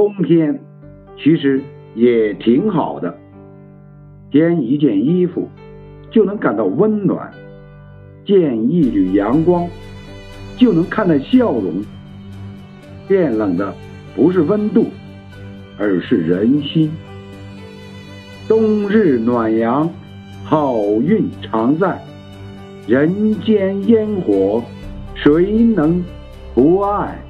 冬天其实也挺好的。添一件衣服就能感到温暖见一缕阳光就能看到笑容。变冷的不是温度而是人心。冬日暖阳好运常在人间烟火谁能不爱？